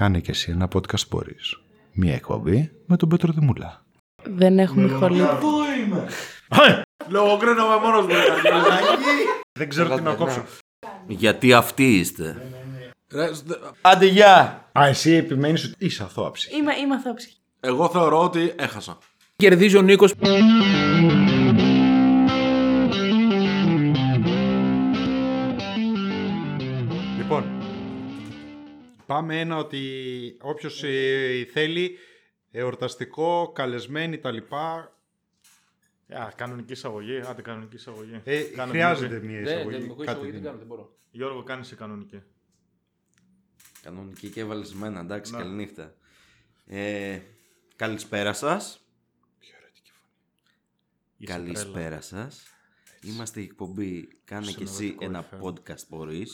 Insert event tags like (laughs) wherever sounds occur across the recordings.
Κάνε και εσύ ένα podcast μπορείς. Μία εκπομπή με τον Πέτρο Δημούλα. Δεν έχουμε χολή. Λογοκρίνομαι μόνος μου. Δεν ξέρω τι να κόψω. Γιατί αυτοί είστε. Άντε γεια! Α, εσύ επιμένεις ότι είσαι αθώαψη. Είμαι, είμαι αθώψη. Εγώ θεωρώ ότι έχασα. Κερδίζει ο Νίκος πάμε ένα ότι όποιος ε, θέλει εορταστικό, καλεσμένοι τα λοιπά, Α, κανονική εισαγωγή. Άντε, κανονική εισαγωγή. ε, Κανονική. χρειάζεται μια Δεν, εισαγωγή. δεν, έχω κάτι εισαγωγή, δεν είναι. κάνω, δεν μπορώ. Γιώργο, κάνεις σε κανονική. Κανονική και έβαλε μένα, εντάξει, Ναι. καληνύχτα. Ε, καλησπέρα σας. Είσαι τρέλα. Καλησπέρα σα. Είμαστε η εκπομπή Κάνε Σε και εσύ νευρικό ένα FM. podcast μπορεί.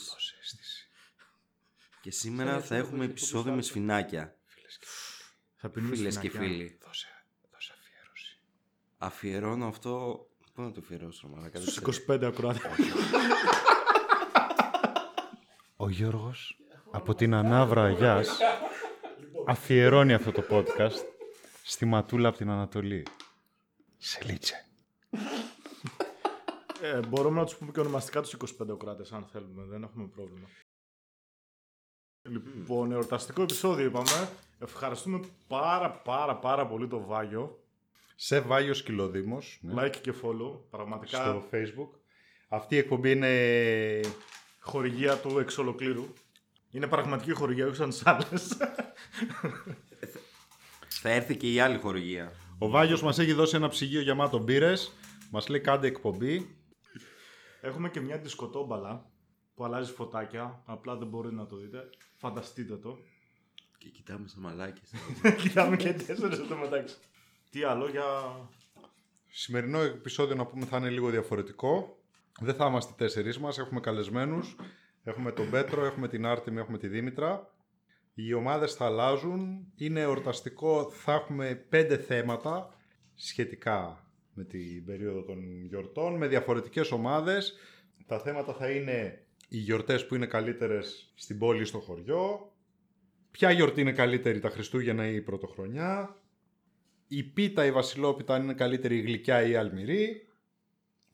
Και σήμερα θα έχουμε επεισόδιο με σφινάκια. Θα πίνουμε Φίλες και σφινάκια. φίλοι. Δώσε, δώσε αφιέρωση. Αφιερώνω αυτό. Πού να το αφιερώσω, μαλάκα. δεν Στους ξέρω. 25 ακροάτε. Ο Γιώργος από την Ανάβρα Αγιάς αφιερώνει αυτό το podcast στη Ματούλα από την Ανατολή. Σελίτσε. ε, μπορούμε να τους πούμε και ονομαστικά τους 25 ακροάτε, αν θέλουμε. Δεν έχουμε πρόβλημα. Λοιπόν, εορταστικό επεισόδιο είπαμε. Ευχαριστούμε πάρα πάρα πάρα πολύ το Βάγιο. Σε Βάγιο Σκυλοδήμος, ναι, Like και follow. Πραγματικά στο Facebook. Αυτή η εκπομπή είναι χορηγία του εξ ολοκλήρου. Είναι πραγματική χορηγία, όχι σαν τις άλλες. Θα έρθει και η άλλη χορηγία. Ο Βάγιος μας έχει δώσει ένα ψυγείο γεμάτο μπύρες. Μας λέει κάντε εκπομπή. Έχουμε και μια δισκοτόμπαλα που αλλάζει φωτάκια. Απλά δεν μπορεί να το δείτε. Φανταστείτε το. Και κοιτάμε σαν μαλάκες. (laughs) Κοιτάμε και τέσσερις στο μεταξύ. Τι άλλο για. Σημερινό επεισόδιο να πούμε θα είναι λίγο διαφορετικό. Δεν θα είμαστε τέσσερις μας, έχουμε καλεσμένους. Έχουμε τον Πέτρο, έχουμε την Άρτεμι, έχουμε τη Δήμητρα. Οι ομάδες θα αλλάζουν. Είναι εορταστικό, θα έχουμε πέντε θέματα σχετικά με την περίοδο των γιορτών, με διαφορετικές ομάδες. Τα θέματα θα είναι οι γιορτές που είναι καλύτερες στην πόλη ή στο χωριό. Ποια γιορτή είναι καλύτερη, τα Χριστούγεννα ή η Πρωτοχρονιά. Η πίτα, η βασιλόπιτα, αν είναι καλύτερη η γλυκιά ή η αλμυρή.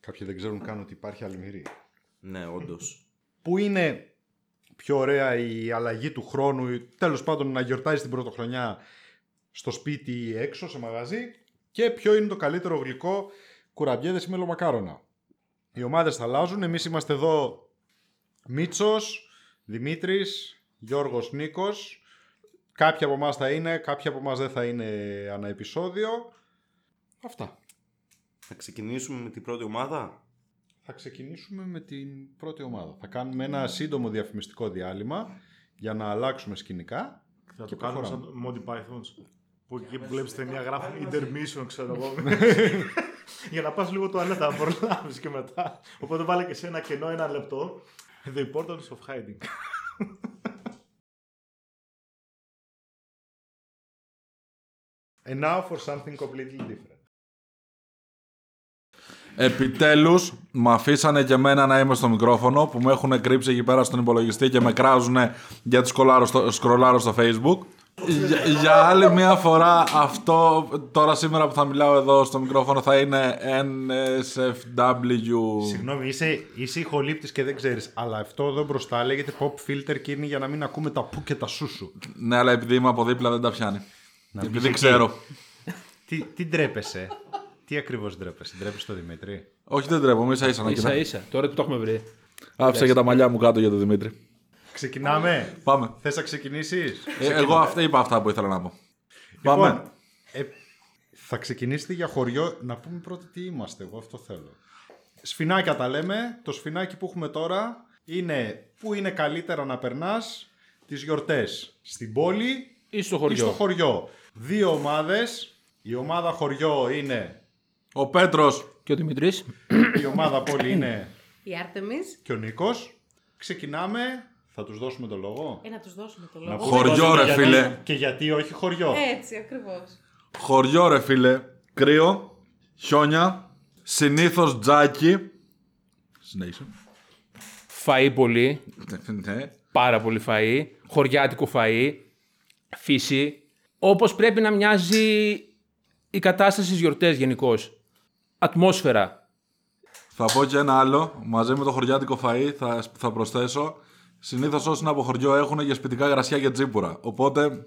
Κάποιοι δεν ξέρουν καν ότι υπάρχει αλμυρή. ναι, όντως. Πού είναι πιο ωραία η αλλαγή του χρόνου, ή τέλος πάντων να γιορτάζει την πρωτοχρονιά στο σπίτι ή έξω σε μαγαζί και ποιο είναι το καλύτερο γλυκό κουραμπιέδες ή μελομακάρονα. Οι ομάδες θα αλλάζουν, εμείς είμαστε εδώ Μίτσος, Δημήτρης, Γιώργος Νίκος. Κάποιοι από εμάς θα είναι, κάποιοι από εμάς δεν θα είναι ανά επεισόδιο. Αυτά. Θα ξεκινήσουμε με την πρώτη ομάδα; Θα ξεκινήσουμε με την πρώτη ομάδα. Θα κάνουμε ένα σύντομο διαφημιστικό διάλειμμα για να αλλάξουμε σκηνικά. Θα Και το κάνουμε σαν προχωράμε. το Monty Pythons. Που εκεί που βλέπεις ταινία γράφει intermission, ξέρω εγώ. (laughs) Για να πας λίγο το άλλο να προλάβεις και μετά. Οπότε βάλε και σε ένα κενό ένα λεπτό. The importance of hiding. And now for something completely different. Επιτέλους, με αφήσανε και εμένα να είμαι στο μικρόφωνο που με έχουν κρύψει εκεί πέρα στον υπολογιστή και με κράζουν γιατί σκρολάρω στο, σκρολάρω στο facebook. Για, για άλλη μια φορά αυτό τώρα σήμερα που θα μιλάω εδώ στο μικρόφωνο θα είναι NSFW. Συγγνώμη, είσαι, είσαι ηχολήπτης και δεν ξέρεις, αλλά αυτό εδώ μπροστά λέγεται pop filter και είναι για να μην ακούμε τα που και τα σούσου. Ναι, αλλά επειδή είμαι από δίπλα δεν τα πιάνει. βγεις επειδή εκεί. ξέρω. Τι, τι ντρέπεσαι, τι ακριβώς ντρέπεσαι, ντρέπεσαι το Δημήτρη; Όχι, δεν τρέπομαι, ίσα ίσα να Ίσα κοινά. ίσα. Τώρα που το έχουμε βρει. Άφησα και τα μαλλιά μου κάτω για τον Δημήτρη. Ξεκινάμε. Πάμε. Θες να ξεκινήσεις; Ε, εγώ αυτά είπα αυτά που ήθελα να πω. Λοιπόν, Πάμε. ε, θα ξεκινήσετε για χωριό. Να πούμε πρώτα τι είμαστε, εγώ αυτό θέλω. Σφινάκια τα λέμε. Το σφινάκι που έχουμε τώρα είναι που είναι καλύτερα να περνάς τις γιορτές. Στην πόλη Ή στο ή χωριό. στο χωριό. Δύο ομάδες. Η ομάδα χωριό είναι... Ο Πέτρος Και ο Δημητρής. Η ομάδα πόλη είναι Η Άρτεμις. και ο Νίκος. Ξεκινάμε. Θα τους δώσουμε το λόγο; Ε, να τους δώσουμε το Να λόγο. πούμε Χωριό, και ρε, γιατί- φίλε. Και γιατί όχι χωριό. Έτσι, ακριβώς. Χωριό ρε φίλε, κρύο, χιόνια, συνήθως τζάκι. Συνέχισε. Φαΐ πολύ. Ναι. Πάρα πολύ φαΐ. Χωριάτικο φαΐ. φύση, όπως πρέπει να μοιάζει η κατάσταση στις γιορτές γενικώ. Ατμόσφαιρα. Θα πω και ένα άλλο. Μαζί με το χωριάτικο φαΐ θα, θα προσθέσω. Συνήθως όσοι είναι από χωριό έχουν για σπιτικά γρασιά και τσίπουρα. Οπότε,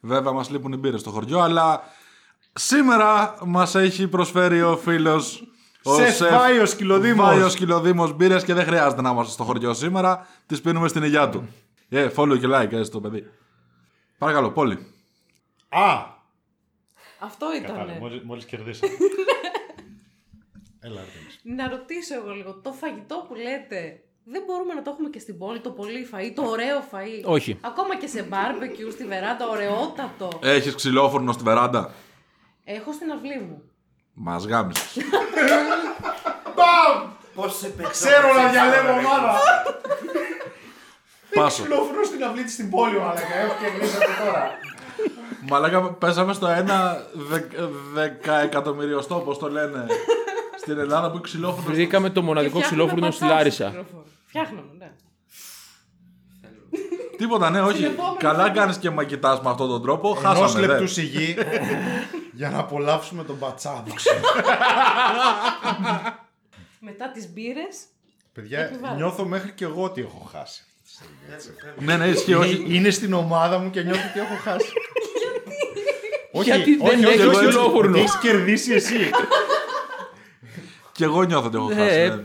βέβαια, μας λείπουν οι μπύρες στο χωριό, αλλά σήμερα μας έχει προσφέρει ο φίλος. Σεφ Βάιος Κιλοδήμος. Βάιο Κιλοδήμο μπύρες και δεν χρειάζεται να είμαστε στο χωριό σήμερα. Τις πίνουμε στην υγειά του. Ε, follow και like, έτσι το παιδί. Παρακαλώ, Πόλη. Α! Αυτό Κατάλαβα, ήταν. μόλις, μόλις κερδίσαμε. (laughs) Έλα, Άρτεμις. Να ρωτήσω εγώ λίγο. Το φαγητό που λέτε, δεν μπορούμε να το έχουμε και στην πόλη, το πολύ φαΐ, το ωραίο φαΐ. Όχι. Ακόμα και σε μπάρμπεκιου, στη βεράντα, ωραιότατο. Έχεις ξυλόφουρνο στη βεράντα; Έχω στην αυλή μου. Μας γάμισες. Πώς σε πετώ. Ξέρω να διαλέγω ομάδα! Πάσο. Φιλόφρονο στην αυλή της στην πόλη, μαλάκα. Έχω κερδίσει από τώρα. Μαλάκα, πέσαμε στο ένα δε- δεκαεκατομμυριοστό, πώς το λένε. Στην Ελλάδα που είναι ξυλόφουρνο. Βρήκαμε το μοναδικό Και φτιάχνουμε ξυλόφουρνο στη πατάτες Λάρισα. μικρόφωνο. Φτιάχνουμε, ναι. Τίποτα, ναι, όχι. επόμενη Καλά φορά. κάνεις και με κοιτά με αυτόν τον τρόπο. Ενός Χάσαμε. λεπτού δε. σιγή για να απολαύσουμε τον πατσάδο. Μετά τις μπύρες, Παιδιά, Επιβάλλω. νιώθω μέχρι και εγώ ότι έχω χάσει. Ναι, ναι, ισχύει, όχι. Είναι στην ομάδα μου και νιώθω ότι έχω χάσει. Όχι, Γιατί δεν όχι, όχι, έχεις όχι, ξυλόφουρνο. ότι Έχεις κερδίσει εσύ. Και εγώ νιώθω ότι έχω Ναι. χάσει. ναι.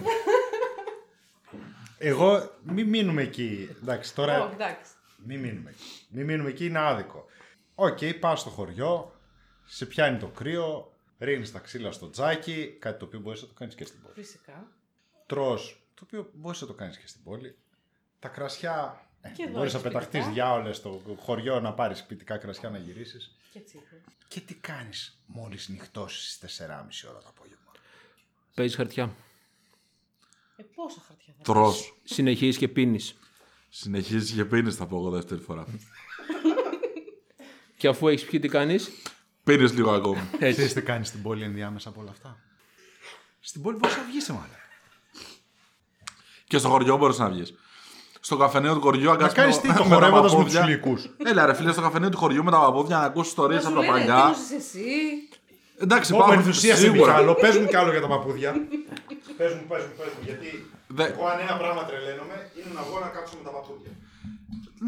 Εγώ, μην μείνουμε εκεί. Εντάξει, oh, τώρα εντάξει. μην μείνουμε εκεί. Μην μείνουμε εκεί, είναι άδικο. Οκ, πας στο χωριό, σε πιάνει το κρύο, ρίχνεις τα ξύλα στο τζάκι, κάτι το οποίο μπορείς να το κάνεις και στην πόλη. Φυσικά. Τρως, το οποίο μπορείς να το κάνεις και στην πόλη. Τα κρασιά, ε, Και εδώ μπορείς να έχεις πεταχτείς ποιητικά. διάολες στο χωριό να πάρεις ποιητικά κρασιά να γυρίσεις. Και τσίπρες. Και τι κάνεις μόλις νυχτώσεις στις 4.30 ώρα το απόγευμα. Παίζεις χαρτιά. Ε, πόσα χαρτιά θα Τρώ. Συνεχίζεις και πίνεις. Συνεχίζεις και πίνεις, θα πω εγώ δεύτερη φορά. (laughs) Και αφού έχεις πιει, τι κάνεις; Πίνεις λίγο ακόμη. Έτσι. Ξέρεις τι κάνεις στην πόλη ενδιάμεσα από όλα αυτά; Στην πόλη μπορείς να βγεις, μάλλον. και στο χωριό μπορείς να βγεις. Στο καφενείο του χωριού, αν Να κάτσεις κάνεις με- τι, το με τα χορεύοντας με τους παππούδια. φιλικούς. Έλα, ρε φίλε, στο καφενείο του χωριού με τα παππούδια να ακούσει ιστορίε Να σου από τα λένε, τι παλιά. νόσες εσύ; Εντάξει, Πω, υπάρχουν ενθουσίασε σίγουρα. Μιχάλο, πες μου κι άλλο για τα παππούδια. πες μου, πες μου, πες μου, γιατί Δε- εγώ αν ένα πράγμα τρελαίνομαι είναι να βγω να κάτσω με τα παππούδια.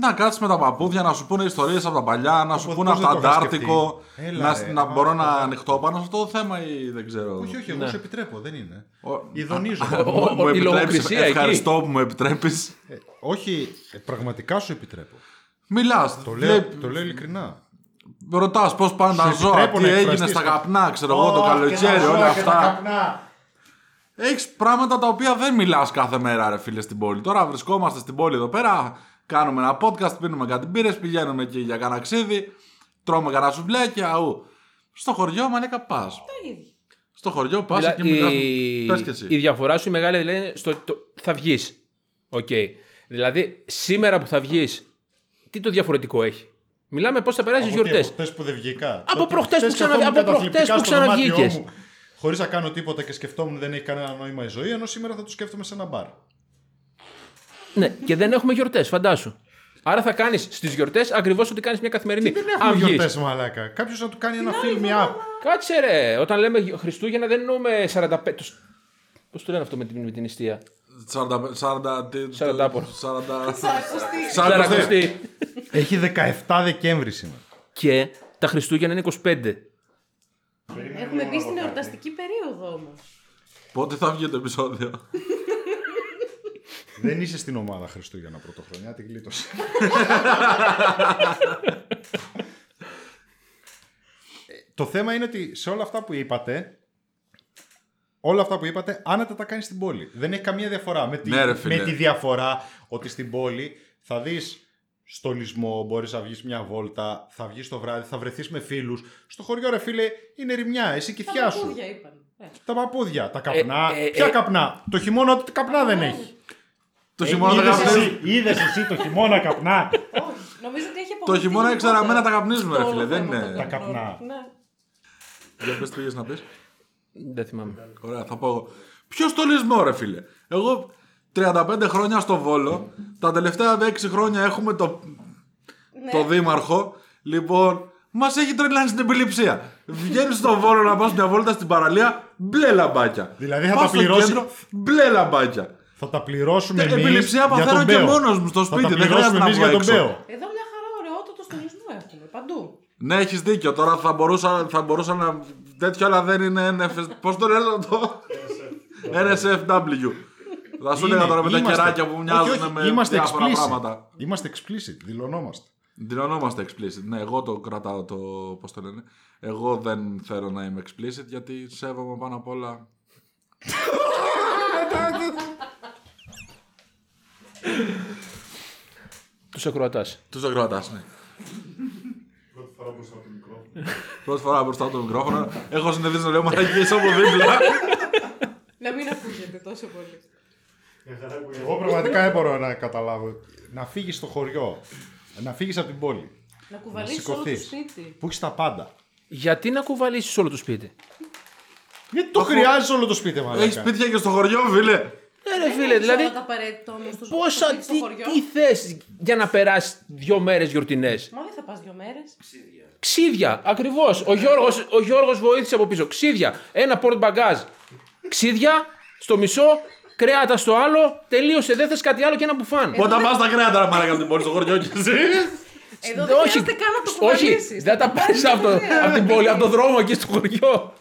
Να κάτσεις με τα παππούδια, να σου πούνε ιστορίες από τα παλιά, να σου Πώς- πούνε πώς από το δεν το είχα Αντάρτικο. σκεφτεί. Έλα, Να, ρε, να άμα μπορώ το να κάνω. ανοιχτώ πάνω σε αυτό το θέμα ή δεν ξέρω. Όχι, όχι, εγώ σου επιτρέπω, δεν είναι. Ο- Ειδονίζω. Ο- Μου η επιτρέπεις, λογοκρισία εκεί. Ευχαριστώ που μου επιτρέπεις. Ε, όχι, ε, πραγματικά σου επιτρέπω. Μιλάς. Το λέω, το λέω ειλικρινά. Ρωτάς πώς πάνε τα Σου ζώα, επιτρέπω τι να έγινε εκφραστείς στα κα- καπνά, ξέρω εγώ το Ω, και καλοκαίρι, τα όλα ζώα και τα αυτά. καπνά. Έχεις πράγματα τα οποία δεν μιλάς κάθε μέρα, ρε φίλε, στην πόλη. Τώρα βρισκόμαστε στην πόλη εδώ πέρα, κάνουμε ένα podcast, πίνουμε κάτι μπύρες, πηγαίνουμε εκεί για κανένα ξύδι, τρώμε κανένα σουβλάκι, αού. Στο χωριό, μαλάκα πας. Τα ίδια. Στο χωριό πας Μιλά- και μιλάς. η... Πες και εσύ. η διαφορά σου η μεγάλη δηλαδή είναι στο το... θα βγεις. Οκ. Δηλαδή, σήμερα που θα βγεις, τι το διαφορετικό έχει; Μιλάμε πώς θα περάσει τι Από τι, γιορτές. Από χτες που δεν βγήκα. Από Τότε προχτές χτες που ξανα- καθόμουν από προχτές καταθλιπτικά που στο δωμάτιό ξαναβγήκες. μου, Χωρίς να κάνω τίποτα και σκεφτόμουν δεν έχει κανένα νόημα η ζωή, ενώ σήμερα θα το σκέφτομαι σε ένα μπαρ. Ναι, και δεν έχουμε γιορτές, φαντάσου. Άρα θα κάνεις στις γιορτές ακριβώς ό,τι κάνεις μια καθημερινή. Δεν Αν έχουμε βγεις. γιορτές μαλάκα. Κάποιος να του κάνει ένα fill me up. Κάτσε ρε. Όταν λέμε Χριστούγεννα δεν εννοούμε 45. Πώς το λένε αυτό με την, με την νηστεία; 40. 40. τι- Σαραντάπορ. 40. Σαρακοστή. Σαρακοστή. Έχει 17 Δεκέμβρη σήμερα. Και τα Χριστούγεννα είναι 25. Έχουμε μπει στην εορταστική περίοδο όμως. Πότε θα βγει το επεισόδιο; (laughs) Δεν είσαι στην ομάδα Χριστούγεννα πρωτοχρονιά, την γλίτωσε. (laughs) Ε, το θέμα είναι ότι σε όλα αυτά που είπατε, όλα αυτά που είπατε, άνετα τα κάνει στην πόλη. Δεν έχει καμία διαφορά. Με τη, Ναι, ρε φίλε. με τη διαφορά ότι στην πόλη θα δεις στολισμό, μπορείς να βγεις μια βόλτα, θα βγεις το βράδυ, θα βρεθείς με φίλους. Στο χωριό ρε φίλε είναι ρημιά, εσύ και η Τα θιά σου. παππούδια είπαν. Ε. Τα παππούδια, τα καπνά. ε, Ποια ε, καπνά; Το χειμώνα ούτε καπνά δεν έχει. Το χειμώνα τα καπνίζουμε. είδες εσύ το χειμώνα καπνά; (laughs) Όχι, νομίζω ότι έχει Το απογοητευτεί χειμώνα γενικότερα. εξαραμένα τα καπνίζουμε, ρε Το φίλε. όλο Δεν θέμα είναι. το Τα καπνά. Ναι. Για πες τι πήγες να πεις. Δεν θυμάμαι. Ωραία, θα πω εγώ. Ποιος στολισμό, ρε φίλε; Εγώ 35 χρόνια στο Βόλο. Τα τελευταία 6 χρόνια έχουμε το, Ναι. το δήμαρχο. Λοιπόν, μας έχει τρελάνει στην επιληψία. Βγαίνεις στο βόλο να πας μια βόλτα στην παραλία, μπλε λαμπάκια. Δηλαδή θα Πας τα στο πληρώσει- κέντρο, μπλε λαμπάκια. Θα τα πληρώσουμε Ε, εμείς. επιληψία παθαίνω και μόνος μου στο σπίτι, Θα τα δεν χρειάζεται πληρώσουμε να εμείς βγω για τον έξω. Μπέο. Εδώ μια χαρά ωραιότατο στολισμό έχουμε παντού. Ναι, έχεις δίκιο. Τώρα θα μπορούσα, θα μπορούσα να. τέτοιο, αλλά δεν είναι NFS. Πώς το λένε αυτό; NSFW. Θα σου έλεγα τώρα με τα Είμαστε- κεράκια που μοιάζουν όχι, όχι, με είμαστε διάφορα explicit. πράγματα. Είμαστε explicit, δηλωνόμαστε. Δηλωνόμαστε explicit. Ναι, εγώ το κρατάω το. Πώς το λένε. Εγώ δεν θέλω να είμαι explicit γιατί σέβομαι πάνω απ' όλα. Τους ακροατάς. Τους ακροατάς, ναι. Πρώτη φορά μπροστά από το μικρόφωνο. Έχω συνηθίσει να λέω μαλακίε από δίπλα. Να μην ακούγεται τόσο πολύ. Εγώ πραγματικά δεν μπορώ να καταλάβω. Να φύγεις στο χωριό, να φύγεις από την πόλη, Να να κουβαλήσεις όλο το σηκωθείς. σπίτι. Που έχεις τα πάντα. Γιατί να κουβαλήσεις όλο το σπίτι; Γιατί το χρειάζεσαι όλο το σπίτι, Έχεις μαλάκα. σπίτια και στο χωριό, φίλε. Ναι, ρε φίλε, δηλαδή. Όλα τα απαραίτητα όμως στο Πόσα. σπίτι, στο Τι, χωριό. τι θες για να περάσεις δύο μέρες γιορτινές; Μα δεν θα πας δύο μέρες. Ξίδια, ακριβώς. Ο Γιώργος, ο Γιώργος βοήθησε από πίσω. Ξίδια, ένα πορτ μπαγκάζ. Ξίδια στο μισό, κρέατα στο άλλο, τελείωσε. Δεν θες κάτι άλλο και ένα μπουφάν. Όταν πας τα κρέατα, ρε μαλάκα από την πόλη στο χωριό και εσύ; Εδώ δεν χρειάζεται καν να το όχι, κουβαλήσεις. δεν τα πάρεις από, το- από την πόλη, από τον δρόμο εκεί στο χωριό.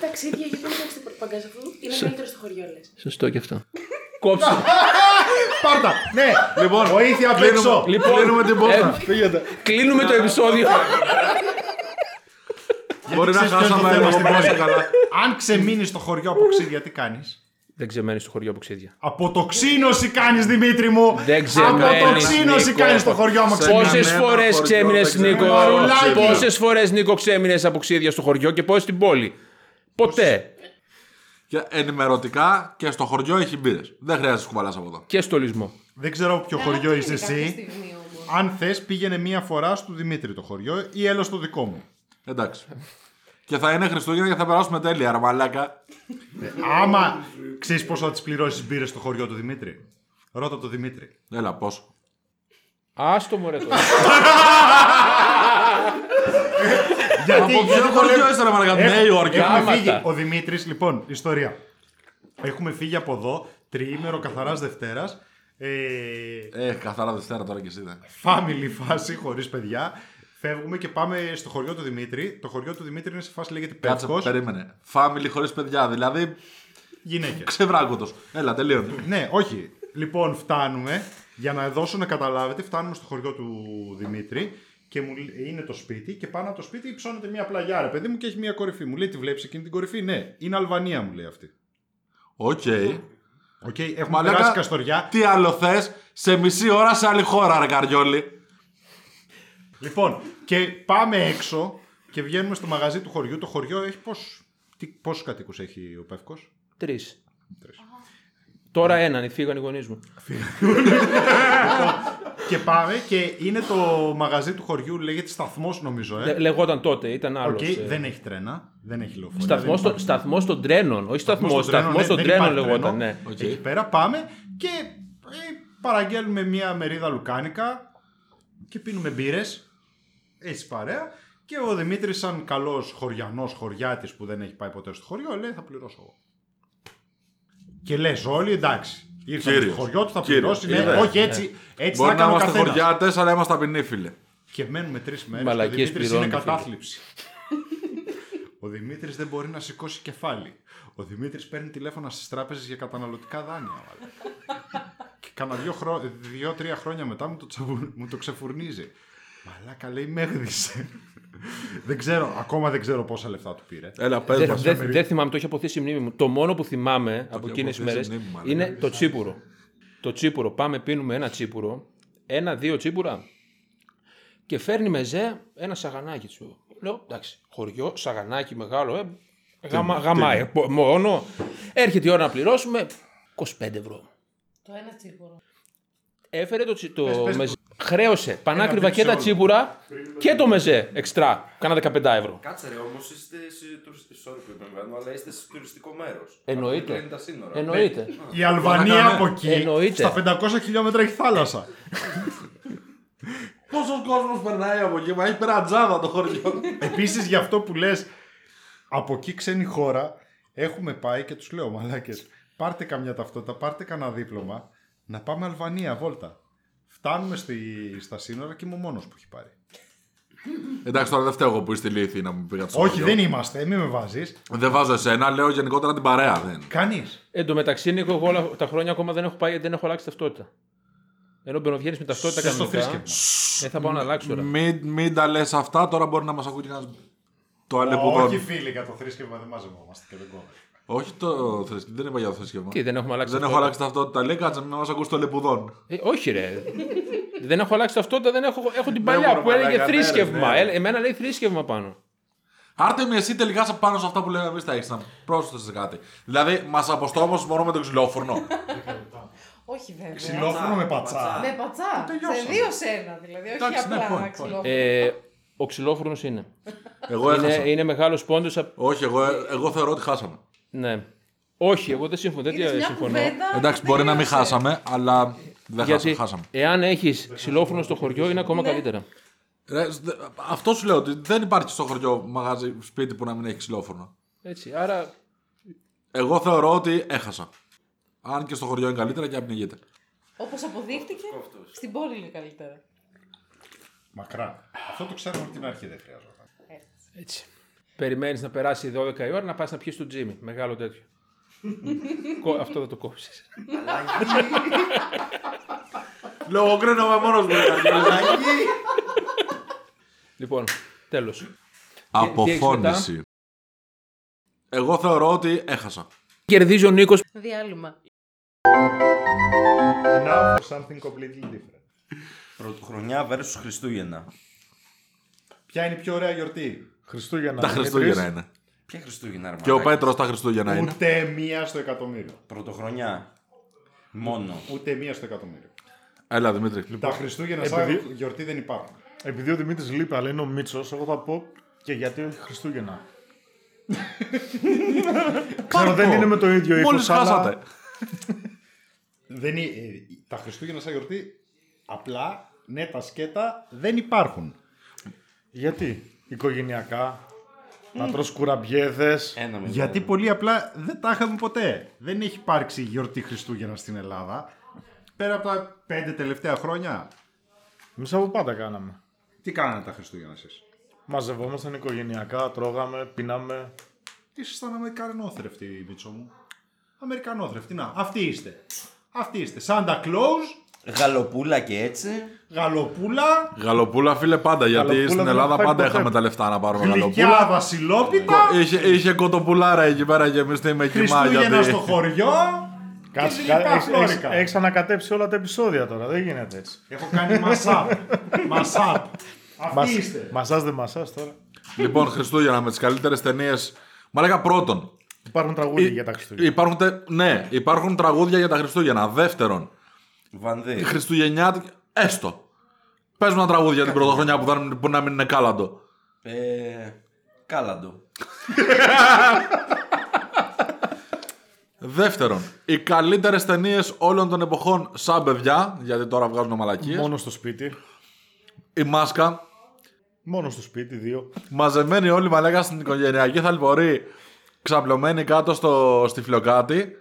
Γιατί ταξίδια, γιατί δεν έχεις την παγκάζ αφού είναι καλύτερο στο χωριό, λες. Σωστό και αυτό. Κόψε. (laughs) Πάρτα! Ναι! Λοιπόν, Βοήθεια απ' κλείνουμε- έξω. Λοιπόν, κλείνουμε την πόρτα. ε, Κλείνουμε το επεισόδιο. Μπορεί να ξέρεις ποιος είναι το χάσαμε θέμα λίγο στην πέρασε πόλη. καλά. Αν ξεμείνεις στο χωριό από ξύδια, τι κάνεις; Δεν ξεμένεις στο χωριό από ξίδια. Αποτοξίνωση κάνεις, Δημήτρη μου! Δεν ξεμένεις, Αποτοξίνωση Νίκο. κάνεις στο χωριό μου, ξεμείνει. Πόσε ένα φορές χωριό, ξέμεινες, δεν ξέρω. Νίκο. Μαρουλάκι. Πόσες φορές, Νίκο, ξέμεινες από ξύδια στο χωριό και πόσες στην πόλη; Ποτέ. Και ενημερωτικά και στο χωριό έχει μπύρες. Δεν χρειάζεται να κουβαλάς από εδώ. Και στολισμό. Δεν ξέρω ποιο Καλά χωριό είναι είσαι κάποια εσύ. στιγμή όμως. Αν θες, πήγαινε μία φορά στο Δημήτρη το χωριό ή έλα στο δικό μου. Εντάξει. Και θα είναι Χριστούγεννα και θα περάσουμε τέλεια, ρε μαλάκα. Άμα ξέρεις πόσο θα τις πληρώσεις μπύρες στο χωριό του Δημήτρη. Ρώτα το Δημήτρη. Έλα, πόσο. Άστο μωρέ τώρα. (laughs) Γιατί, Από ποιο χωριό είστε, ρε μαλάκα, Νέα Υόρκη. Έχουμε Γάματα. φύγει. Ο Δημήτρης, λοιπόν, ιστορία. Έχουμε φύγει από εδώ, τριήμερο καθαράς Δευτέρας. Ε, Ε, καθαρά Δευτέρα τώρα κι εσύ δεν. family φάση, χωρίς παιδιά. Φεύγουμε και πάμε στο χωριό του Δημήτρη. Το χωριό του Δημήτρη είναι σε φάση λέγεται Κάτσε, Πεύκος. περίμενε. Family χωρίς παιδιά, δηλαδή Γυναίκες. ξεβράγκωτος. Έλα, τελείωνε. ναι, όχι. Λοιπόν, φτάνουμε. Για να δώσω να καταλάβετε, φτάνουμε στο χωριό του Δημήτρη και μου λέ- είναι το σπίτι και πάνω από το σπίτι υψώνεται μια πλαγιά, ρε παιδί μου, και έχει μια κορυφή. Μου λέει, Τη βλέπεις εκείνη την κορυφή; Ναι, είναι Αλβανία, μου λέει αυτή. OK. OK, έχουμε Μαλάκα, περάσει Καστοριά. Τι άλλο θες; Σε μισή ώρα σε άλλη χώρα, ρε καριόλι. Λοιπόν, και πάμε έξω και βγαίνουμε στο μαγαζί του χωριού. Το χωριό έχει πώς, τι, πόσους κατοίκους έχει ο Πεύκος; Τρεις. Τώρα έναν, φύγαν οι γονείς μου. (laughs) και πάμε και είναι το μαγαζί του χωριού, λέγεται σταθμός νομίζω, ε. Λε- Λεγόταν τότε, ήταν άλλος. Οκ, δεν έχει τρένα, δεν έχει λεωφορεία. Σταθμός δεν των υπάρχει- σταθμός των τρένων. Όχι σταθμός, στον τρένο, σταθμός ναι, των δεν τρένων υπάρχει λεγόταν, τρένο. ναι. Οκ. Εκεί πέρα πάμε και ε, παραγγέλνουμε μία μερίδα λουκάνικα και πίνουμε μπύρες, έτσι παρέα. Και ο Δημήτρης σαν καλός χωριανός χωριάτης που δεν έχει πάει ποτέ στο χωριό λέει θα πληρώσω εγώ. Και λες όλοι εντάξει. Ήρθαμε στο Κύριος. χωριό του, θα Κύριος. πληρώσει. Ναι, Είδες. όχι έτσι. Έτσι Μπορεί θα να έκανε ο είμαστε καθένας. χωριάτες, αλλά είμαστε ταπεινοί, φίλε. Και μένουμε τρεις μέρες. Ο Μαλακίες Δημήτρη είναι πληρώνει, φίλε. κατάθλιψη. ο Δημήτρης δεν μπορεί να σηκώσει κεφάλι. Ο Δημήτρης παίρνει τηλέφωνα στις τράπεζες για καταναλωτικά δάνεια. μαλάκα. και κάνα δύο, χρό... δύο-τρία χρόνια μετά μου το, τσαβου- μου το ξεφουρνίζει. Μαλάκα λέει με έγδισε. Δεν ξέρω, ακόμα δεν ξέρω πόσα λεφτά του πήρε. Έλα, πες Δεν μας. δε, δεν θυμάμαι, το έχει αποθήσει η μνήμη μου. Το μόνο που θυμάμαι από έχει εκείνες τις αποθήσει μέρες η μνήμη μου, μαλάκα. είναι το τσίπουρο. Το τσίπουρο. Πάμε, πίνουμε ένα τσίπουρο, ένα-δύο τσίπουρα και φέρνει μεζέ ένα σαγανάκι του. Λέω εντάξει, χωριό, σαγανάκι μεγάλο, ε, γαμα, γαμάει. πο- Μόνο. Έρχεται η ώρα να πληρώσουμε 25 ευρώ. Το ένα τσίπορο. Έφερε το, τσι- το πες, μεζέ. Χρέωσε πανάκριβα δείξει και τα όλο. τσίπουρα και το μεζέ εξτρά. Κάνα 15 ευρώ. Κάτσε ρε, όμως είστε σε τουριστικό. Sorry που επεμβαίνω, αλλά είστε σε τουριστικό μέρος. Εννοείται. Είναι τα σύνορα. Εννοείται. Η Αλβανία Μαλάκα, από εκεί Εννοείται. στα 500 χιλιόμετρα έχει θάλασσα. (laughs) Πόσος κόσμος περνάει από εκεί, μα έχει περατζάδα το χωριό. Επίσης για αυτό που λες, από εκεί ξένη χώρα έχουμε πάει και τους λέω μαλάκες. Πάρτε καμιά ταυτότητα, πάρτε κανένα δίπλωμα να πάμε Αλβανία βόλτα. Φτάνουμε στη, στα σύνορα και είμαι ο μόνος που έχει πάρει. Εντάξει, τώρα δεν φταίω εγώ που είστε λύθη να μου πήγατε στο Όχι, χωριό. δεν είμαστε, μην με βάζεις. Δεν βάζω εσένα, λέω γενικότερα την παρέα. Δεν. Κανείς. Εν τω μεταξύ, Νίκο, εγώ όλα τα χρόνια ακόμα δεν έχω πάει, δεν έχω αλλάξει ταυτότητα. Ενώ μπαινοβγαίνει με ταυτότητα Στο κανονικά. θρήσκευμα. Ε, θα πάω να αλλάξω τώρα. Μην, μην τα λες αυτά, τώρα μπορεί να μας ακούει κανένα το αλεπουδόν. Όχι φίλοι, για το θρήσκευμα δεν μαζευόμαστε και δεν κόβεται. Όχι το θρησκευμα. Δεν είπα για το θρησκευμα. Τι, δεν έχουμε αλλάξει Δεν έχω ταυτότητα. αλλάξει ταυτότητα. Λέει κάτσε να μας ακούσει το λεπουδόν. Ε, όχι, ρε. δεν έχω αλλάξει ταυτότητα, δεν έχω, έχω την παλιά μωρέ, που έλεγε μαλάκα, ναι, θρήσκευμα. ρε, ναι. Ε, εμένα λέει θρήσκευμα πάνω. Άρτε με εσύ τελικά σε- πάνω σε αυτά που λέμε εμείς τα έχει να πρόσθεσε κάτι. Δηλαδή, μας αποστόμωσες μόνο με το ξυλόφουρνο. Όχι βέβαια. Ξυλόφωνο με πατσά. Με πατσά. τελειώσαμε. Σε δύο σένα δηλαδή. Όχι Εντάξει, ναι, απλά point, να point. ξυλόφωνο. Ε, ο ξυλόφουρνος είναι. Εγώ είναι, έχασα. είναι μεγάλος πόντος. Όχι, εγώ, εγώ θεωρώ ότι χάσαμε. Ναι. Όχι, εγώ δεν συμφωνώ. Είδες Δεν μια συμφωνώ. κουβέντα, Εντάξει, μπορεί να μην τελείωσε. χάσαμε, αλλά δεν Γιατί χάσαμε. χάσαμε. εάν έχεις ξυλόφουρνο στο χωριό είναι ακόμα καλύτερα. Ρε, σ- δε- αυτό σου λέω ότι δεν υπάρχει στο χωριό μαγάζι σπίτι που να μην έχει ξυλόφωνο. Έτσι, άρα Εγώ θεωρώ ότι έχασα. Αν και στο χωριό είναι καλύτερα και απνιγείται. Όπως αποδείχτηκε, στην πόλη είναι καλύτερα. Μακρά. Αυτό το ξέρουμε από την αρχή, δεν χρειαζόταν. Έτσι. Περιμένεις να περάσει 12 η ώρα να πας να πιεις το τζίμι. Μεγάλο τέτοιο. (laughs) Κο- Αυτό θα το κόψεις. Λογοκρίνομαι μόνος μου. Λοιπόν, τέλος. Αποφώνηση. Εγώ θεωρώ ότι έχασα. Κερδίζει ο Νίκος. Διάλειμμα. Now for something completely different. Πρωτοχρονιά versus Χριστούγεννα. Ποια είναι η πιο ωραία γιορτή; Χριστούγεννα. Τα Δημήτρης. Χριστούγεννα είναι. Ποια Χριστούγεννα, ρε Και ο μαλάκα. Πέτρος τα Χριστούγεννα είναι. Ούτε μία στο εκατομμύριο. Πρωτοχρονιά. Μόνο. Ούτε μία στο εκατομμύριο. Έλα Δημήτρη. Τα Χριστούγεννα σαν επειδή- γιορτή δεν υπάρχουν. Επειδή ο Δημήτρης λείπει, αλλά είναι ο Μίτσος, εγώ θα πω και γιατί όχι Χριστούγεννα. Ξέρω δεν είναι με το ίδιο ύφος. Μόλις χάσατε. Δεν είναι, ε, τα Χριστούγεννα σαν γιορτή απλά, ναι, τα σκέτα δεν υπάρχουν. Γιατί; Οικογενειακά, να τρως κουραμπιέδες. Ένα με Γιατί πολύ απλά δεν τα είχαμε ποτέ. Δεν έχει υπάρξει γιορτή Χριστούγεννα στην Ελλάδα. Πέρα από τα πέντε τελευταία χρόνια. Εμείς από πάντα κάναμε. Τι κάνανε τα Χριστούγεννα εσείς; Μαζευόμασταν οικογενειακά, τρώγαμε, πίναμε. Ήσασταν Αμερικανόθρευτοι, Μίτσο μου. Αμερικανόθρευτοι. Να, αυτοί είστε. Αυτοί είστε. Santa Claus, Γαλοπούλα και έτσι. γαλοπούλα, Γαλοπούλα, φίλε, πάντα. Γιατί Γαλοπούλα στην δεν Ελλάδα πάει πάντα ποτέ. είχαμε τα λεφτά να πάρουμε γλυκιά γαλοπούλα. βασιλόπιτα, Είχε, είχε κοτοπουλάρα εκεί πέρα και εμείς τι με κοιμά. Χριστούγεννα Γιατί... στο χωριό. (laughs) Κάτσε, γλυκά κα- έχεις- φλόρικα. έχεις- έχεις ανακατέψει όλα τα επεισόδια τώρα, δεν γίνεται έτσι. Έχω κάνει μασάπ. (laughs) μασάπ. Αυτοί Μας, είστε. μασάς δεν μασάς τώρα. Λοιπόν, Χριστούγεννα με τις καλύτερες ταινίες. Μα λέγα πρώτον. Υπάρχουν τραγούδια Ε, για τα Χριστούγεννα. Υπάρχουν, τε- ναι, υπάρχουν τραγούδια για τα Χριστούγεννα. Δεύτερον, Βανδύ. Χριστουγεννιάτικα. Έστω. Πες μου ένα τραγούδι για την πρωτοχρονιά που, δεν, που να μην είναι κάλαντο. Ε, κάλαντο. (laughs) Δεύτερον, οι καλύτερες ταινίες όλων των εποχών σαν παιδιά, γιατί τώρα βγάζουν μαλακίες. Μόνο στο σπίτι. Η μάσκα. Μόνο στο σπίτι, δύο. Μαζεμένοι όλοι μαλάκα στην οικογενειακή θαλπορή, ξαπλωμένοι κάτω στο, στη φλοκάτη.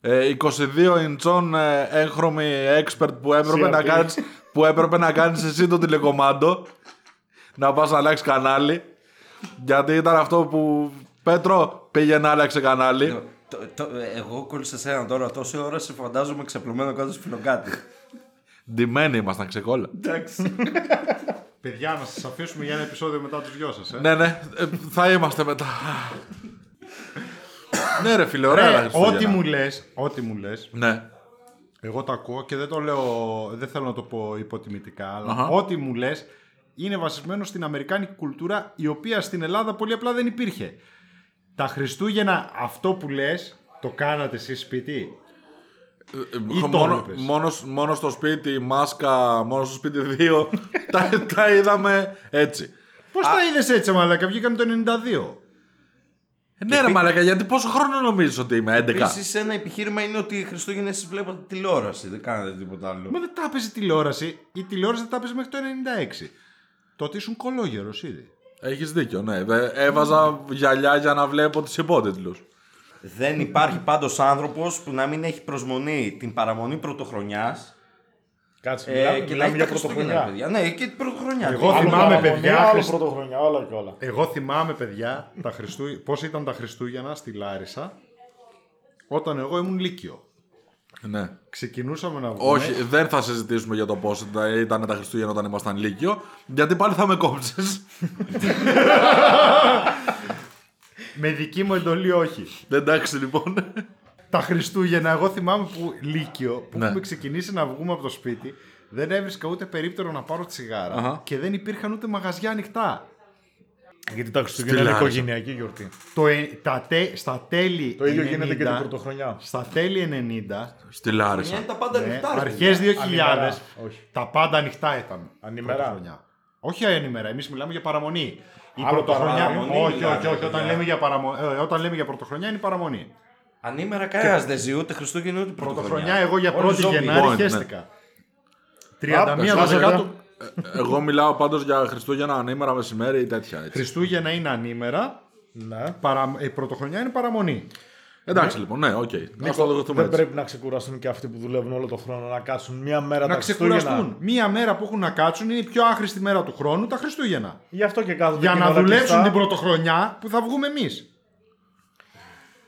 Ε, 22 ιντσών ε, έγχρωμη expert που έπρεπε, να CRT. κάνεις, που έπρεπε να κάνεις εσύ το τηλεκομάντο να πας να αλλάξει κανάλι γιατί ήταν αυτό που Πέτρο πήγε να άλλαξε κανάλι Το- το- εγώ κόλλησα σε ένα τώρα τόση ώρα σε φαντάζομαι ξαπλωμένο κάτω στο φιλοκάτι. ντυμένοι ήμασταν ξεκόλλα Εντάξει. Παιδιά, να σας αφήσουμε για ένα επεισόδιο μετά τους δυο σας. Ε. ναι ναι ε, θα είμαστε μετά ναι ρε φίλε ωραία τα Ρε, Χριστούγεννα. ό,τι μου λες, ό,τι μου λες, ναι εγώ το ακούω και δεν το λέω, δεν θέλω να το πω υποτιμητικά, αλλά Αχα. ό,τι μου λες είναι βασισμένο στην αμερικάνικη κουλτούρα, η οποία στην Ελλάδα πολύ απλά δεν υπήρχε. Τα Χριστούγεννα, αυτό που λες, το κάνατε εσείς σπίτι; Ή το μόνο, έβλεπες; μόνο, μόνο στο σπίτι, μάσκα, μόνο στο σπίτι δύο. (laughs) τα, τα είδαμε έτσι. Πώς τα είδες έτσι, Μαλάκα, βγήκαμε το 92. Ε, ναι, ρε μαλάκα, γιατί πόσο χρόνο νομίζεις ότι είμαι, 11. Επίσης, ένα επιχείρημα είναι ότι οι Χριστούγεννα εσεί βλέπατε τηλεόραση. Δεν κάνατε τίποτα άλλο. Μα δεν τα έπαιζε τηλεόραση. Η τηλεόραση δεν τα έπαιζε μέχρι το 96. Τότε ήσουν κολόγερος ήδη. Έχεις δίκιο, ναι. Ε, Έβαζα γυαλιά για να βλέπω του υπότιτλους. Δεν υπάρχει πάντως άνθρωπος που να μην έχει προσμονή την παραμονή πρωτοχρονιάς. Κάτσε, Ε, μιλάμε, και να μιλάμε έχει για τα Χριστούγεννα, πρωτοχρονιά. παιδιά. Ναι, και την πρωτοχρονιά. Εγώ Άλλο θυμάμαι, παραμονή, παιδιά, Άλλο Χριστ- πρωτοχρονιά, όλα και όλα. Εγώ θυμάμαι, παιδιά, τα Χριστού... πώς ήταν τα Χριστούγεννα στη Λάρισα όταν εγώ ήμουν Λύκειο. Ναι. Ξεκινούσαμε να βγούμε. Όχι, δεν θα συζητήσουμε για το πώς ήταν τα Χριστούγεννα όταν ήμασταν Λύκειο, γιατί πάλι θα με κόψεις. (laughs) Με δική μου εντολή όχι. Εντάξει λοιπόν. Τα Χριστούγεννα, εγώ θυμάμαι που Λύκειο, που Ναι. έχουμε ξεκινήσει να βγούμε από το σπίτι, δεν έβρισκα ούτε περίπτερο να πάρω τσιγάρα Αχα. και δεν υπήρχαν ούτε μαγαζιά ανοιχτά. Γιατί τα Χριστούγεννα είναι Λάρισα. οικογενειακή γιορτή. Το, ε- τα τε- στα τέλη Το ίδιο 90, γίνεται και την πρωτοχρονιά. Στα τέλη 90, Στη Λάρισα. Είναι τα πάντα ναι, ανοιχτά. ρε αρχές παιδιά. 2000, Ανήμερα, όχι. τα πάντα ανοιχτά ήταν. Ανήμερα. πρωτοχρονιά. Όχι ανήμερα, εμείς μιλάμε για παραμονή. Η Άλλο πρωτοχρονιά, παραμονή, όχι, μιλάμε, όχι, όχι, όταν παιδιά. λέμε, για παραμο... ε, όταν λέμε για πρωτοχρονιά είναι η παραμονή. Ανήμερα κανένας δεν ζει ούτε Χριστούγεννα ούτε Πρωτοχρονιά πρωτοχρονιά. εγώ για Όλοι 1η ζόμπι. Γενάρη Λοιπόν, ναι. χαίστηκα. 31 Άπες, Δεκάτου. Ε, Εγώ μιλάω πάντως για Χριστούγεννα ανήμερα μεσημέρι ή τέτοια. Έτσι. Χριστούγεννα είναι ανήμερα, Ναι. παρα... η πρωτοχρονιά είναι παραμονή. Εντάξει λοιπόν, ναι, οκ. Αυτό το δεχτούμε Δεν έτσι. πρέπει να ξεκουραστούν και αυτοί που δουλεύουν όλο τον χρόνο να κάτσουν μία μέρα Να τα Χριστούγεννα. ξεκουραστούν. Μία μέρα που έχουν να κάτσουν είναι η πιο άχρηστη μέρα του χρόνου, τα Χριστούγεννα. Γι' αυτό και κάθονται Για εκεί να όλα δουλέψουν κλειστά. την πρωτοχρονιά που θα βγούμε εμείς.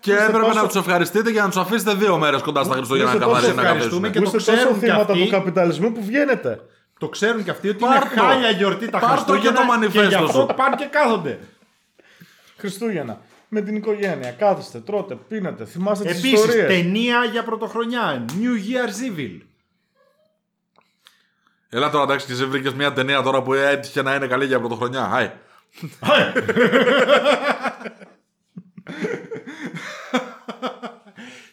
Και έπρεπε τόσο- να τους ευχαριστείτε για να τους αφήσετε δύο μέρες κοντά στα Χριστούγεννα να Είστε τόσο καθαρίσουν να ευχαριστούμε καθίσουν. και Που το είστε τόσο ξέρουν κι θύματα αυτοί. του καπιταλισμού που βγαίνετε. Το ξέρουν κι αυτοί ότι Πάρ' είναι το. χάλια γιορτή τα Πάρ' το Χριστούγεννα και το και γι' μανιφέστο αυτό σου. πάνε και κάθονται. Χριστούγεννα. Με την οικογένεια. Κάθεστε, τρώτε, πίνετε. Θυμάστε τις Επίσης, ιστορίες. ταινία για πρωτοχρονιά. New Year's Evil. Έλα τώρα εντάξει και εσύ βρήκες μια ταινία τώρα που έτυχε να είναι καλή για πρωτοχρονιά. Άι. (laughs)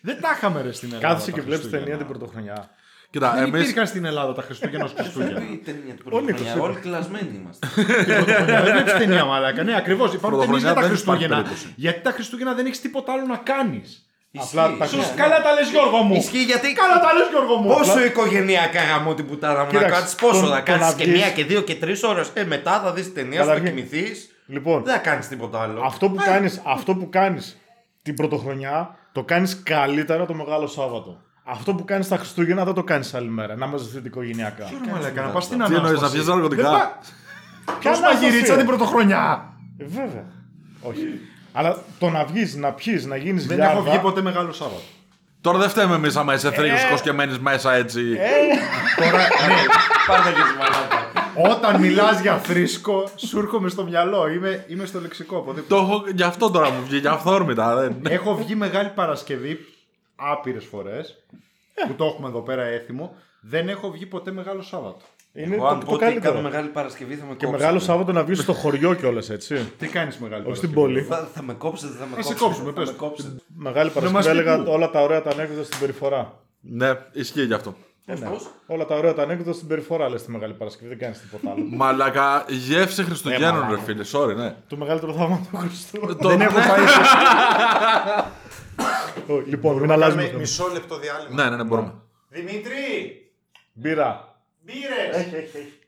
Δεν τα είχαμε ρε στην Ελλάδα. Κάθεσαι τα και βλέπεις Χριστούγεννα. ταινία την πρωτοχρονιά. Κοίτα, Δεν εμεί. υπήρχαν στην Ελλάδα τα Χριστούγεννα ως Χριστούγεννα. Η ταινία του Ο Νίκος πρωτοχρονιά. είπε. Όλοι κλασμένοι είμαστε. (laughs) Πρωτοχρονιά δεν βλέπει ταινία, μαλάκα. Ναι, ακριβώς. Υπάρχουν ταινίες Πρωτοχρονιά για τα δεν Χριστούγεννα. υπάρχει περίπτωση. Γιατί τα Χριστούγεννα δεν έχεις τίποτα άλλο να κάνεις. Απλά τα Ισχύει. Χριστούγεννα- Καλά τα λες, Γιώργο μου. Ισχύει γιατί. Καλά τα λες, Γιώργο μου. Πόσο οικογενειακά γαμό την πουτάνα μου να Κοίταξε, κάτσεις, πόσο το- θα το κάτσεις να και βγεις- μία και δύο και τρεις ώρες. Ε, μετά θα δεις ταινία, σου, θα Καταρχήν- κοιμηθείς. Λοιπόν, Δεν θα κάνεις τίποτα άλλο. αυτό που κάνεις, αυτό που κάνεις την πρωτοχρονιά το κάνεις καλύτερα το Μεγάλο Σάββατο. Αυτό που κάνεις τα Χριστούγεννα δεν το κάνεις άλλη μέρα. Να μαζευτείτε οικογενειακά. Ρε μαλάκα, να πας στην Τι εννοείς, να ανάσταση. πιει ναρκωτικά. Ποια Ποιος μαγειρίτσα αναστασία; την πρωτοχρονιά; Ε, βέβαια. Όχι. Αλλά το να βγεις, να πιείς, να γίνεις Δεν λιάρδα, έχω βγει ποτέ μεγάλο Σάββατο. Τώρα δεν φταίμε εμείς άμα είσαι θρύγο κοσκεμένη μέσα έτσι. Τώρα, ναι, Πάρτε και τη μαλάκα. Όταν μιλάς για θρήσκο, σου έρχομαι στο μυαλό. Είμαι, είμαι στο λεξικό. οπωσδήποτε. Το έχω, γι' αυτό τώρα μου βγήκε αυθόρμητα. Δεν. Έχω βγει Μεγάλη Παρασκευή άπειρες φορές. Που το έχουμε εδώ πέρα έθιμο. Δεν έχω βγει ποτέ Μεγάλο Σάββατο. είναι Εγώ αν το, πω το ότι κάνω καλύτερο. μεγάλη Παρασκευή θα με Και κόψετε. Μεγάλο Σάββατο να βγεις στο χωριό κιόλας, έτσι. Τι κάνεις Μεγάλη Όχι στην Παρασκευή; πόλη. Θα, θα με κόψετε, θα με Θα σε κόψετε. κόψουμε, θα πες. με κόψετε. Μεγάλη μας Παρασκευή πεις έλεγα πού. όλα τα ωραία τα ανέκδοτα στην περιφορά. Ναι, ισχύει γι' αυτό. Ε, ναι. Όλα τα ωραία τα ανέκδοτα στην περιφορά λες τη Μεγάλη Παρασκευή, δεν κάνεις τίποτα άλλο. Μαλάκα, γεύση Χριστουγέννων, Ε, ρε φίλε. Sorry, ναι. το μεγαλύτερο θαύμα του Χριστού. Το- Δεν έχω ναι. πάει. (laughs) Ω, λοιπόν, μην αλλάζουμε. θέμα. Μισό λεπτό διάλειμμα. Ναι, ναι, ναι, μπορούμε. Δημήτρη! Μπύρα. Μπύρες! Έχει, έχει, έχει.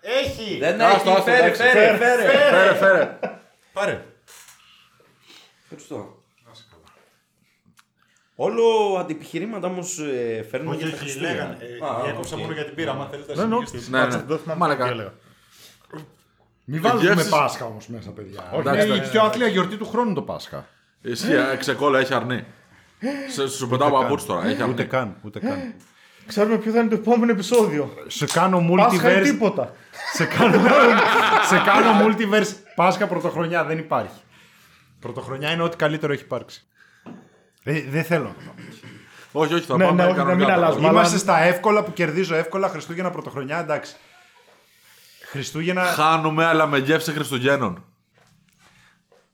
Έχει! Δεν Άστο, έχει, άστο, φέρε, εντάξει, φέρε, φέρε. Φέρε, φέρε. Πάρε. Ευχαριστώ. Όλο αντιπιχειρήματα όμως φέρνουν για τα Χριστούγεννα. Α, Έκοψα οκ. μόνο για την μπύρα. Αν θέλετε, Ναι, ναι, συνεχίσετε. Ναι, ναι. Δεν θυμάμαι Μαλακά. τι έλεγα. Μην βάλουμε γεύσεις- Πάσχα όμως μέσα, παιδιά. εντάξει, είναι η ναι, πιο άθλια γιορτή του χρόνου το Πάσχα. Ισχύει, ε, ξεκόλλα, έχει αρνή. Σε- Σου πετάω παπούτσι τώρα, έχει αρνή. καν, ούτε καν. Ξέρουμε ποιο θα είναι το επόμενο επεισόδιο. Σε κάνω Πάσχα ή multiverse. τίποτα. σε, κάνω, σε κάνω multiverse. Πάσχα πρωτοχρονιά δεν υπάρχει. Πρωτοχρονιά είναι ό,τι καλύτερο έχει υπάρξει. Ε, δεν θέλω να το πω. Όχι, όχι, θα Ναι, πάμε ναι, όχι, κανονικά να μην τα αλλάζουμε. πράγματα. Είμαστε στα εύκολα που κερδίζω εύκολα Χριστούγεννα πρωτοχρονιά, εντάξει. Χριστούγεννα Χάνουμε, αλλά με γεύση Χριστουγέννων.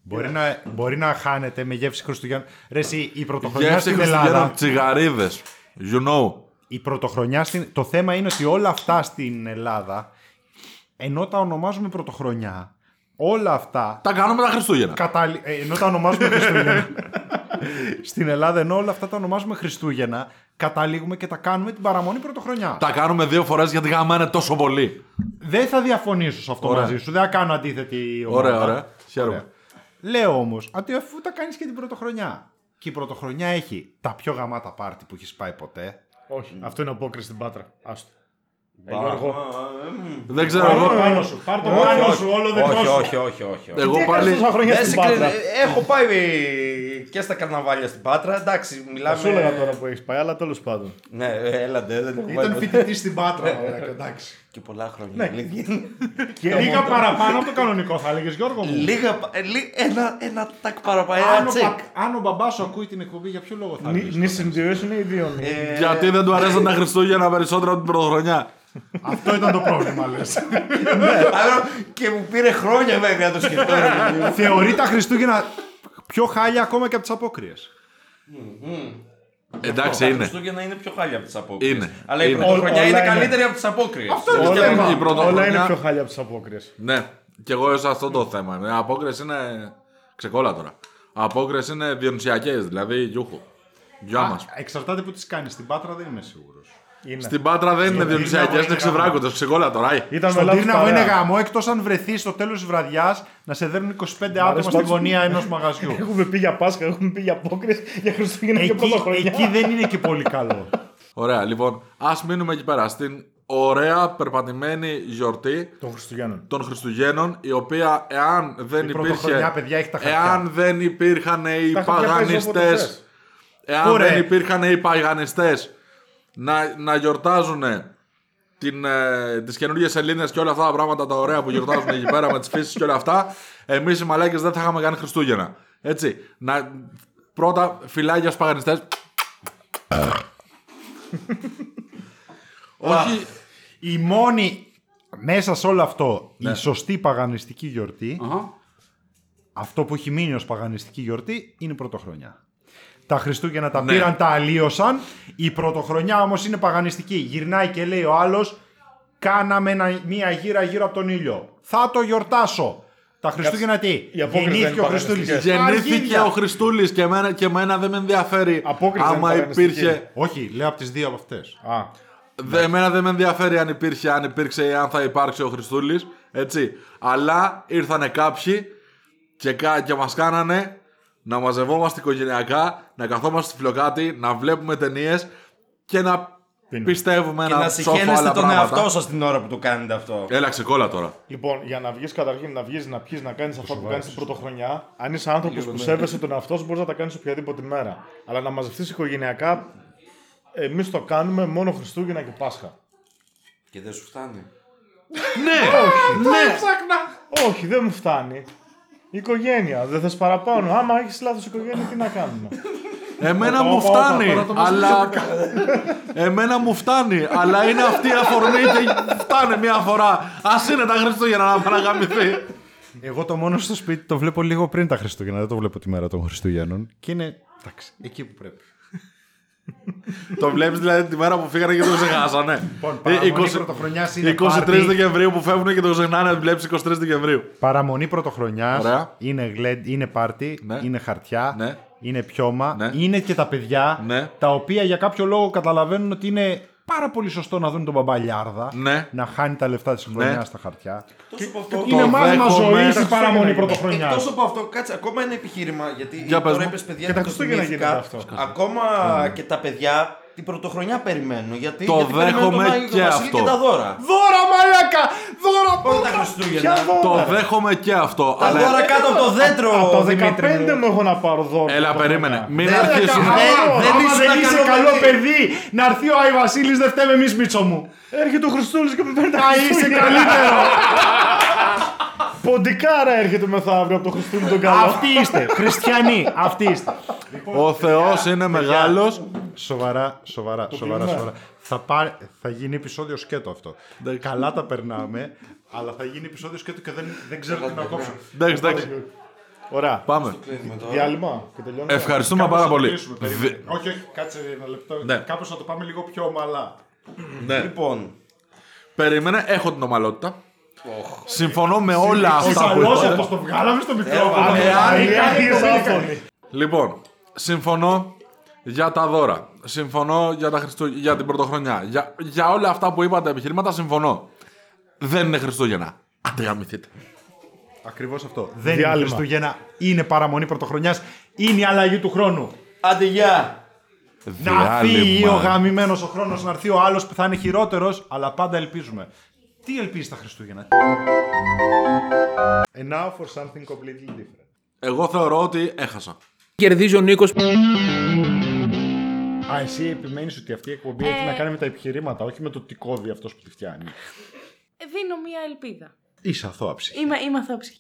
μπορεί να, μπορεί να χάνετε με γεύση Χριστουγέννων. Ρε, εσύ, η πρωτοχρονιά Γεύση στην Χριστουγέννων, Ελλάδα. τσιγαρίδες. You know. Η πρωτοχρονιά στην... Το θέμα είναι ότι όλα αυτά στην Ελλάδα, ενώ τα ονομάζουμε πρωτοχρονιά, Όλα αυτά. Τα κάνουμε τα Χριστούγεννα. Καταλη... ε, ενώ τα ονομάζουμε Χριστούγεννα. (laughs) Στην Ελλάδα, ενώ όλα αυτά τα ονομάζουμε Χριστούγεννα, καταλήγουμε και τα κάνουμε την παραμονή πρωτοχρονιά. Τα κάνουμε δύο φορές γιατί γαμάνε τόσο πολύ. Δεν θα διαφωνήσω σε αυτό Ωραία. μαζί σου. Δεν θα κάνω αντίθετη ομάδα. Ωραία, ωραία. Χαίρομαι. Ωραία. Λέω όμως ότι αφού τα κάνεις και την πρωτοχρονιά. Και η πρωτοχρονιά έχει τα πιο γαμάτα πάρτι που έχεις πάει ποτέ. Όχι, αυτό είναι απόκριση στην Πάτρα. Άστο. Ε, Μπα- Γιώργο. Δεν ξέρω Πάρ' το εγώ. πάνω σου. Πάρ' το Όχι, πάνω όχι, σου. Όλο δικό όχι, σου. όχι, όχι, όχι, όχι. Εγώ Τι έκανες πάλι. τόσα χρόνια Δεν στην σε Πάτρα; κρίνω. Έχω πάει και στα καρναβάλια στην Πάτρα. Εντάξει, Θα μιλάμε. σου έλεγα τώρα που έχεις πάει, αλλά τέλος πάντων. Ναι, έλατε. Δεν έχω Ήταν πάει ποτέ. φοιτητής στην Πάτρα. ωραία, και εντάξει. Και πολλά χρόνια. Ναι. αλήθεια είναι. Και Λίγα παραπάνω από το κανονικό, θα έλεγες Γιώργο μου. Λίγα. πα- ε, λί- Ένα, ένα τάκ παραπάνω. Αν Ένα ο, τσεκ. πα- αν ο μπαμπάς σου ακούει την εκπομπή, για ποιο λόγο θα Νη- λες Νη το συνδυό είναι ιδίων. Ε, Γιατί δεν του αρέσαν τα Χριστούγεννα περισσότερο από την πρωτοχρονιά. Αυτό ήταν το πρόβλημα, λες. άρα Και μου πήρε χρόνια μέχρι να το σκεφτώ. ρε παιδί μου. Θεωρεί τα Χριστούγεννα πιο χάλια ακόμα και από τις απόκριες. Εντάξει Τα είναι. Χριστούγεννα είναι πιο χάλια από τις απόκριες. Είναι. Αλλά η Είναι. πρωτοχρονιά Όλα είναι είναι. καλύτερη από τις απόκριες. είναι το Όλα, θέμα. Η είναι- πρωτοχρονιά- όλα είναι πιο χάλια από τις απόκριες. Ναι, και εγώ σε αυτό το θέμα. Η απόκριση είναι ξεκόλα τώρα. Απόκριση είναι διονυσιακές, δηλαδή γιούχου. Γεια μας. Εξαρτάται που τις κάνεις. Στην Πάτρα δεν είμαι σίγουρος. Είναι. Στην Πάτρα δεν είναι Στον διονυσιακέ, Τύρναβο είναι είναι ξεβράκοντε. Ξεκόλα τώρα. αι. Ήταν με Στον λάθος Τύρναβο είναι παρέα. γαμό εκτός αν βρεθεί στο τέλος της βραδιάς να σε δέρνουν 25 άτομα αρέσει στην πάντως. γωνία ενός μαγαζιού. Έχουμε πει για Πάσχα, έχουμε πει για απόκριε, για Χριστούγεννα και εκεί, πρωτοχρονιά. εκεί δεν είναι και πολύ καλό. Ωραία, λοιπόν, ας μείνουμε εκεί πέρα. Στην ωραία περπατημένη γιορτή Των Χριστουγέννων. των Χριστουγέννων, η οποία εάν δεν Η υπήρχε. πρωτοχρονιά, παιδιά, έχει τα χαρτιά. Εάν δεν υπήρχαν οι Τα χαρτιά παίζουν όποτε παγανιστέ. θες. Εάν Ωραία. δεν υπήρχαν οι παγανιστές να, να γιορτάζουν την, ε, τις καινούργιες Σελήνες και όλα αυτά τα πράγματα τα ωραία που γιορτάζουν εκεί πέρα με τις φύσεις και όλα αυτά, εμείς οι μαλάκες δεν θα είχαμε κάνει Χριστούγεννα. Έτσι, να, πρώτα φυλάκια στους παγανιστές. Όχι, Η μόνη μέσα σε όλο αυτό η σωστή παγανιστική γιορτή, αυτό που έχει μείνει ως παγανιστική γιορτή, είναι η πρωτοχρονιά. Τα Χριστούγεννα τα Ναι. πήραν, τα αλλίωσαν. Η πρωτοχρονιά όμως είναι παγανιστική. Γυρνάει και λέει ο άλλος, κάναμε ένα- μία γύρα γύρω από τον ήλιο. Θα το γιορτάσω. Τα Χριστούγεννα τι, οι απόκριες δεν γεννήθηκε ο είναι Χριστούλης. παγανιστικές. γεννήθηκε ο Χριστούλης και εμένα, και εμένα δεν με ενδιαφέρει Απόκριση δεν άμα είναι παγανιστική. υπήρχε... Όχι, λέω από τις δύο από αυτές. Α, Δε, εμένα δεν με ενδιαφέρει αν υπήρχε, αν υπήρξε ή αν θα υπάρξει ο Χριστούλης, έτσι. Αλλά ήρθανε κάποιοι και, κα- και μας κάνανε να μαζευόμαστε οικογενειακά, να καθόμαστε στη φλοκάτη, να βλέπουμε ταινίες και να πιστεύουμε Και ένα να σώφο άλλα συγχαίνεστε τον πράγματα. εαυτό σας την ώρα που το κάνετε αυτό. Έλα ξεκόλα τώρα. Λοιπόν, για να βγεις καταρχήν να βγεις, να πιεις, να κάνεις αυτά που κάνεις την πρωτοχρονιά, αν είσαι άνθρωπος που σέβεσαι τον εαυτό σου, μπορείς να τα κάνεις οποιαδήποτε μέρα. Αλλά να μαζευτείς οικογενειακά, εμείς το κάνουμε μόνο Χριστούγεννα και Πάσχα. Και δεν σου φτάνει. Όχι, δεν μου φτάνει. Οικογένεια, δεν θες παραπάνω. Άμα έχεις λάθος οικογένεια, τι να κάνουμε; Εμένα Όπα, μου όπα, φτάνει, όπα, τώρα το αλλά... Εμένα μου φτάνει, αλλά είναι αυτή η αφορμή και φτάνει μια φορά. Ας είναι τα Χριστούγεννα να παραγαμηθεί. Εγώ το μόνο στο σπίτι το βλέπω λίγο πριν τα Χριστούγεννα. Δεν το βλέπω τη μέρα των Χριστούγεννων. Και είναι εντάξει, εκεί που πρέπει. Το βλέπεις δηλαδή τη μέρα που φύγανε και το ξεχάσανε. Λοιπόν, Ε, παραμονή 20 πρωτοχρονιάς είναι 23 πάρτι. Δεκεμβρίου που φεύγουν και το ξεχνάνε, βλέπεις 23 Δεκεμβρίου. Παραμονή πρωτοχρονιάς. Ωραία. Είναι, γλεν, είναι πάρτι, Ναι. είναι χαρτιά, Ναι. είναι πιώμα. Ναι. Είναι και τα παιδιά Ναι. τα οποία για κάποιο λόγο καταλαβαίνουν ότι είναι πάρα πολύ σωστό να δουν τον μπαμπά Λιάρδα Ναι. να χάνει τα λεφτά της χρονιά Ναι. στα χαρτιά. Τόσο από αυτό. Είναι μάθημα δέχομαι. ζωής η παραμονή πρωτοχρονιάς. Εκτός από αυτό, κάτσε, ακόμα ένα επιχείρημα. Γιατί Για πες τώρα μου. είπες παιδιά Και τα και το Χριστούγεννα θυμήθηκα. γίνεται αυτό. Ακόμα και τα παιδιά την πρωτοχρονιά περιμένουν. Γιατί, Το γιατί περιμένουν δέχομαι τον Άγιο και Βασίλη αυτό. και τα δώρα. Δώρα μαλάκα! Δώρα Όχι τα Χριστούγεννα. Το δέχομαι και αυτό. Τα Αλλά δώρα κάτω από το δέντρο. Από το Δημήτρη 15 μου. μου έχω να πάρω δώρο. Έλα, πρωτοχρονιά. περίμενε. Μην Δεν αρχίσουμε. έκανα. Δεν, δεν δεν, ήσουν δεν είσαι καλό καλό παιδί. παιδί, να έρθει ο Άι Βασίλης δεν φταίμε εμείς Μίτσο μου. Έρχεται ο Χριστούλης και με παίρνει τα Θα είσαι Χριστούγεννα. καλύτερο. (laughs) Ποντικάρα έρχεται μεθαύριο από το Χριστούλη τον καλό. Αυτοί είστε, χριστιανοί, αυτοί είστε. Ο Θεός είναι μεγάλος. Σοβαρά, σοβαρά, σοβαρά, κλείνουμε. σοβαρά. Θα, πάρει, θα γίνει επεισόδιο σκέτο αυτό. Καλά τα περνάμε, αλλά θα γίνει επεισόδιο σκέτο και δεν, δεν ξέρω τι να κόψω. Εντάξει, εντάξει. Ωραία. Πάμε. Διάλειμμα και τελειώνουμε. Ευχαριστούμε Κάπως πάρα να το πολύ. κλείσουμε, περίμενε. Όχι, όχι, κάτσε ένα λεπτό. Ναι. Κάπως να το πάμε λίγο πιο ομαλά. Ναι. Λοιπόν, Περίμενε, έχω την ομαλότητα. Συμφωνώ με όλα αυτά που Σαλός είπατε. αυτός το βγάλαμε στο μικρόφωνο. εάν- Ε, είναι άφωνη. Λοιπόν, συμφωνώ για τα δώρα. Συμφωνώ για, τα Χριστού... για την πρωτοχρονιά. Για... για όλα αυτά που είπατε επιχειρήματα συμφωνώ. Δεν είναι Χριστούγεννα. Άντε γαμηθείτε. Ακριβώς αυτό. Δεν Διάλειμμα. είναι Χριστούγεννα, είναι παραμονή πρωτοχρονιάς, είναι η αλλαγή του χρόνου. Άντε γεια! Να φύγει Διάλειμμα. ο γαμημένος ο χρόνος, να έρθει ο άλλος που θα είναι χειρότερος, αλλά πάντα ελπίζουμε. Τι ελπίζεις τα Χριστούγεννα; And now for something completely different. Εγώ θεωρώ ότι έχασα. Κερδίζει ο Νίκος. Α, εσύ επιμένεις ότι αυτή η εκπομπή έχει να κάνει με τα επιχειρήματα, όχι με το τι κόβει αυτός που τη φτιάνει. Ε, Δίνω μία ελπίδα. Είσαι αθώαψη. Είμαι, είμαι αθώψυχη.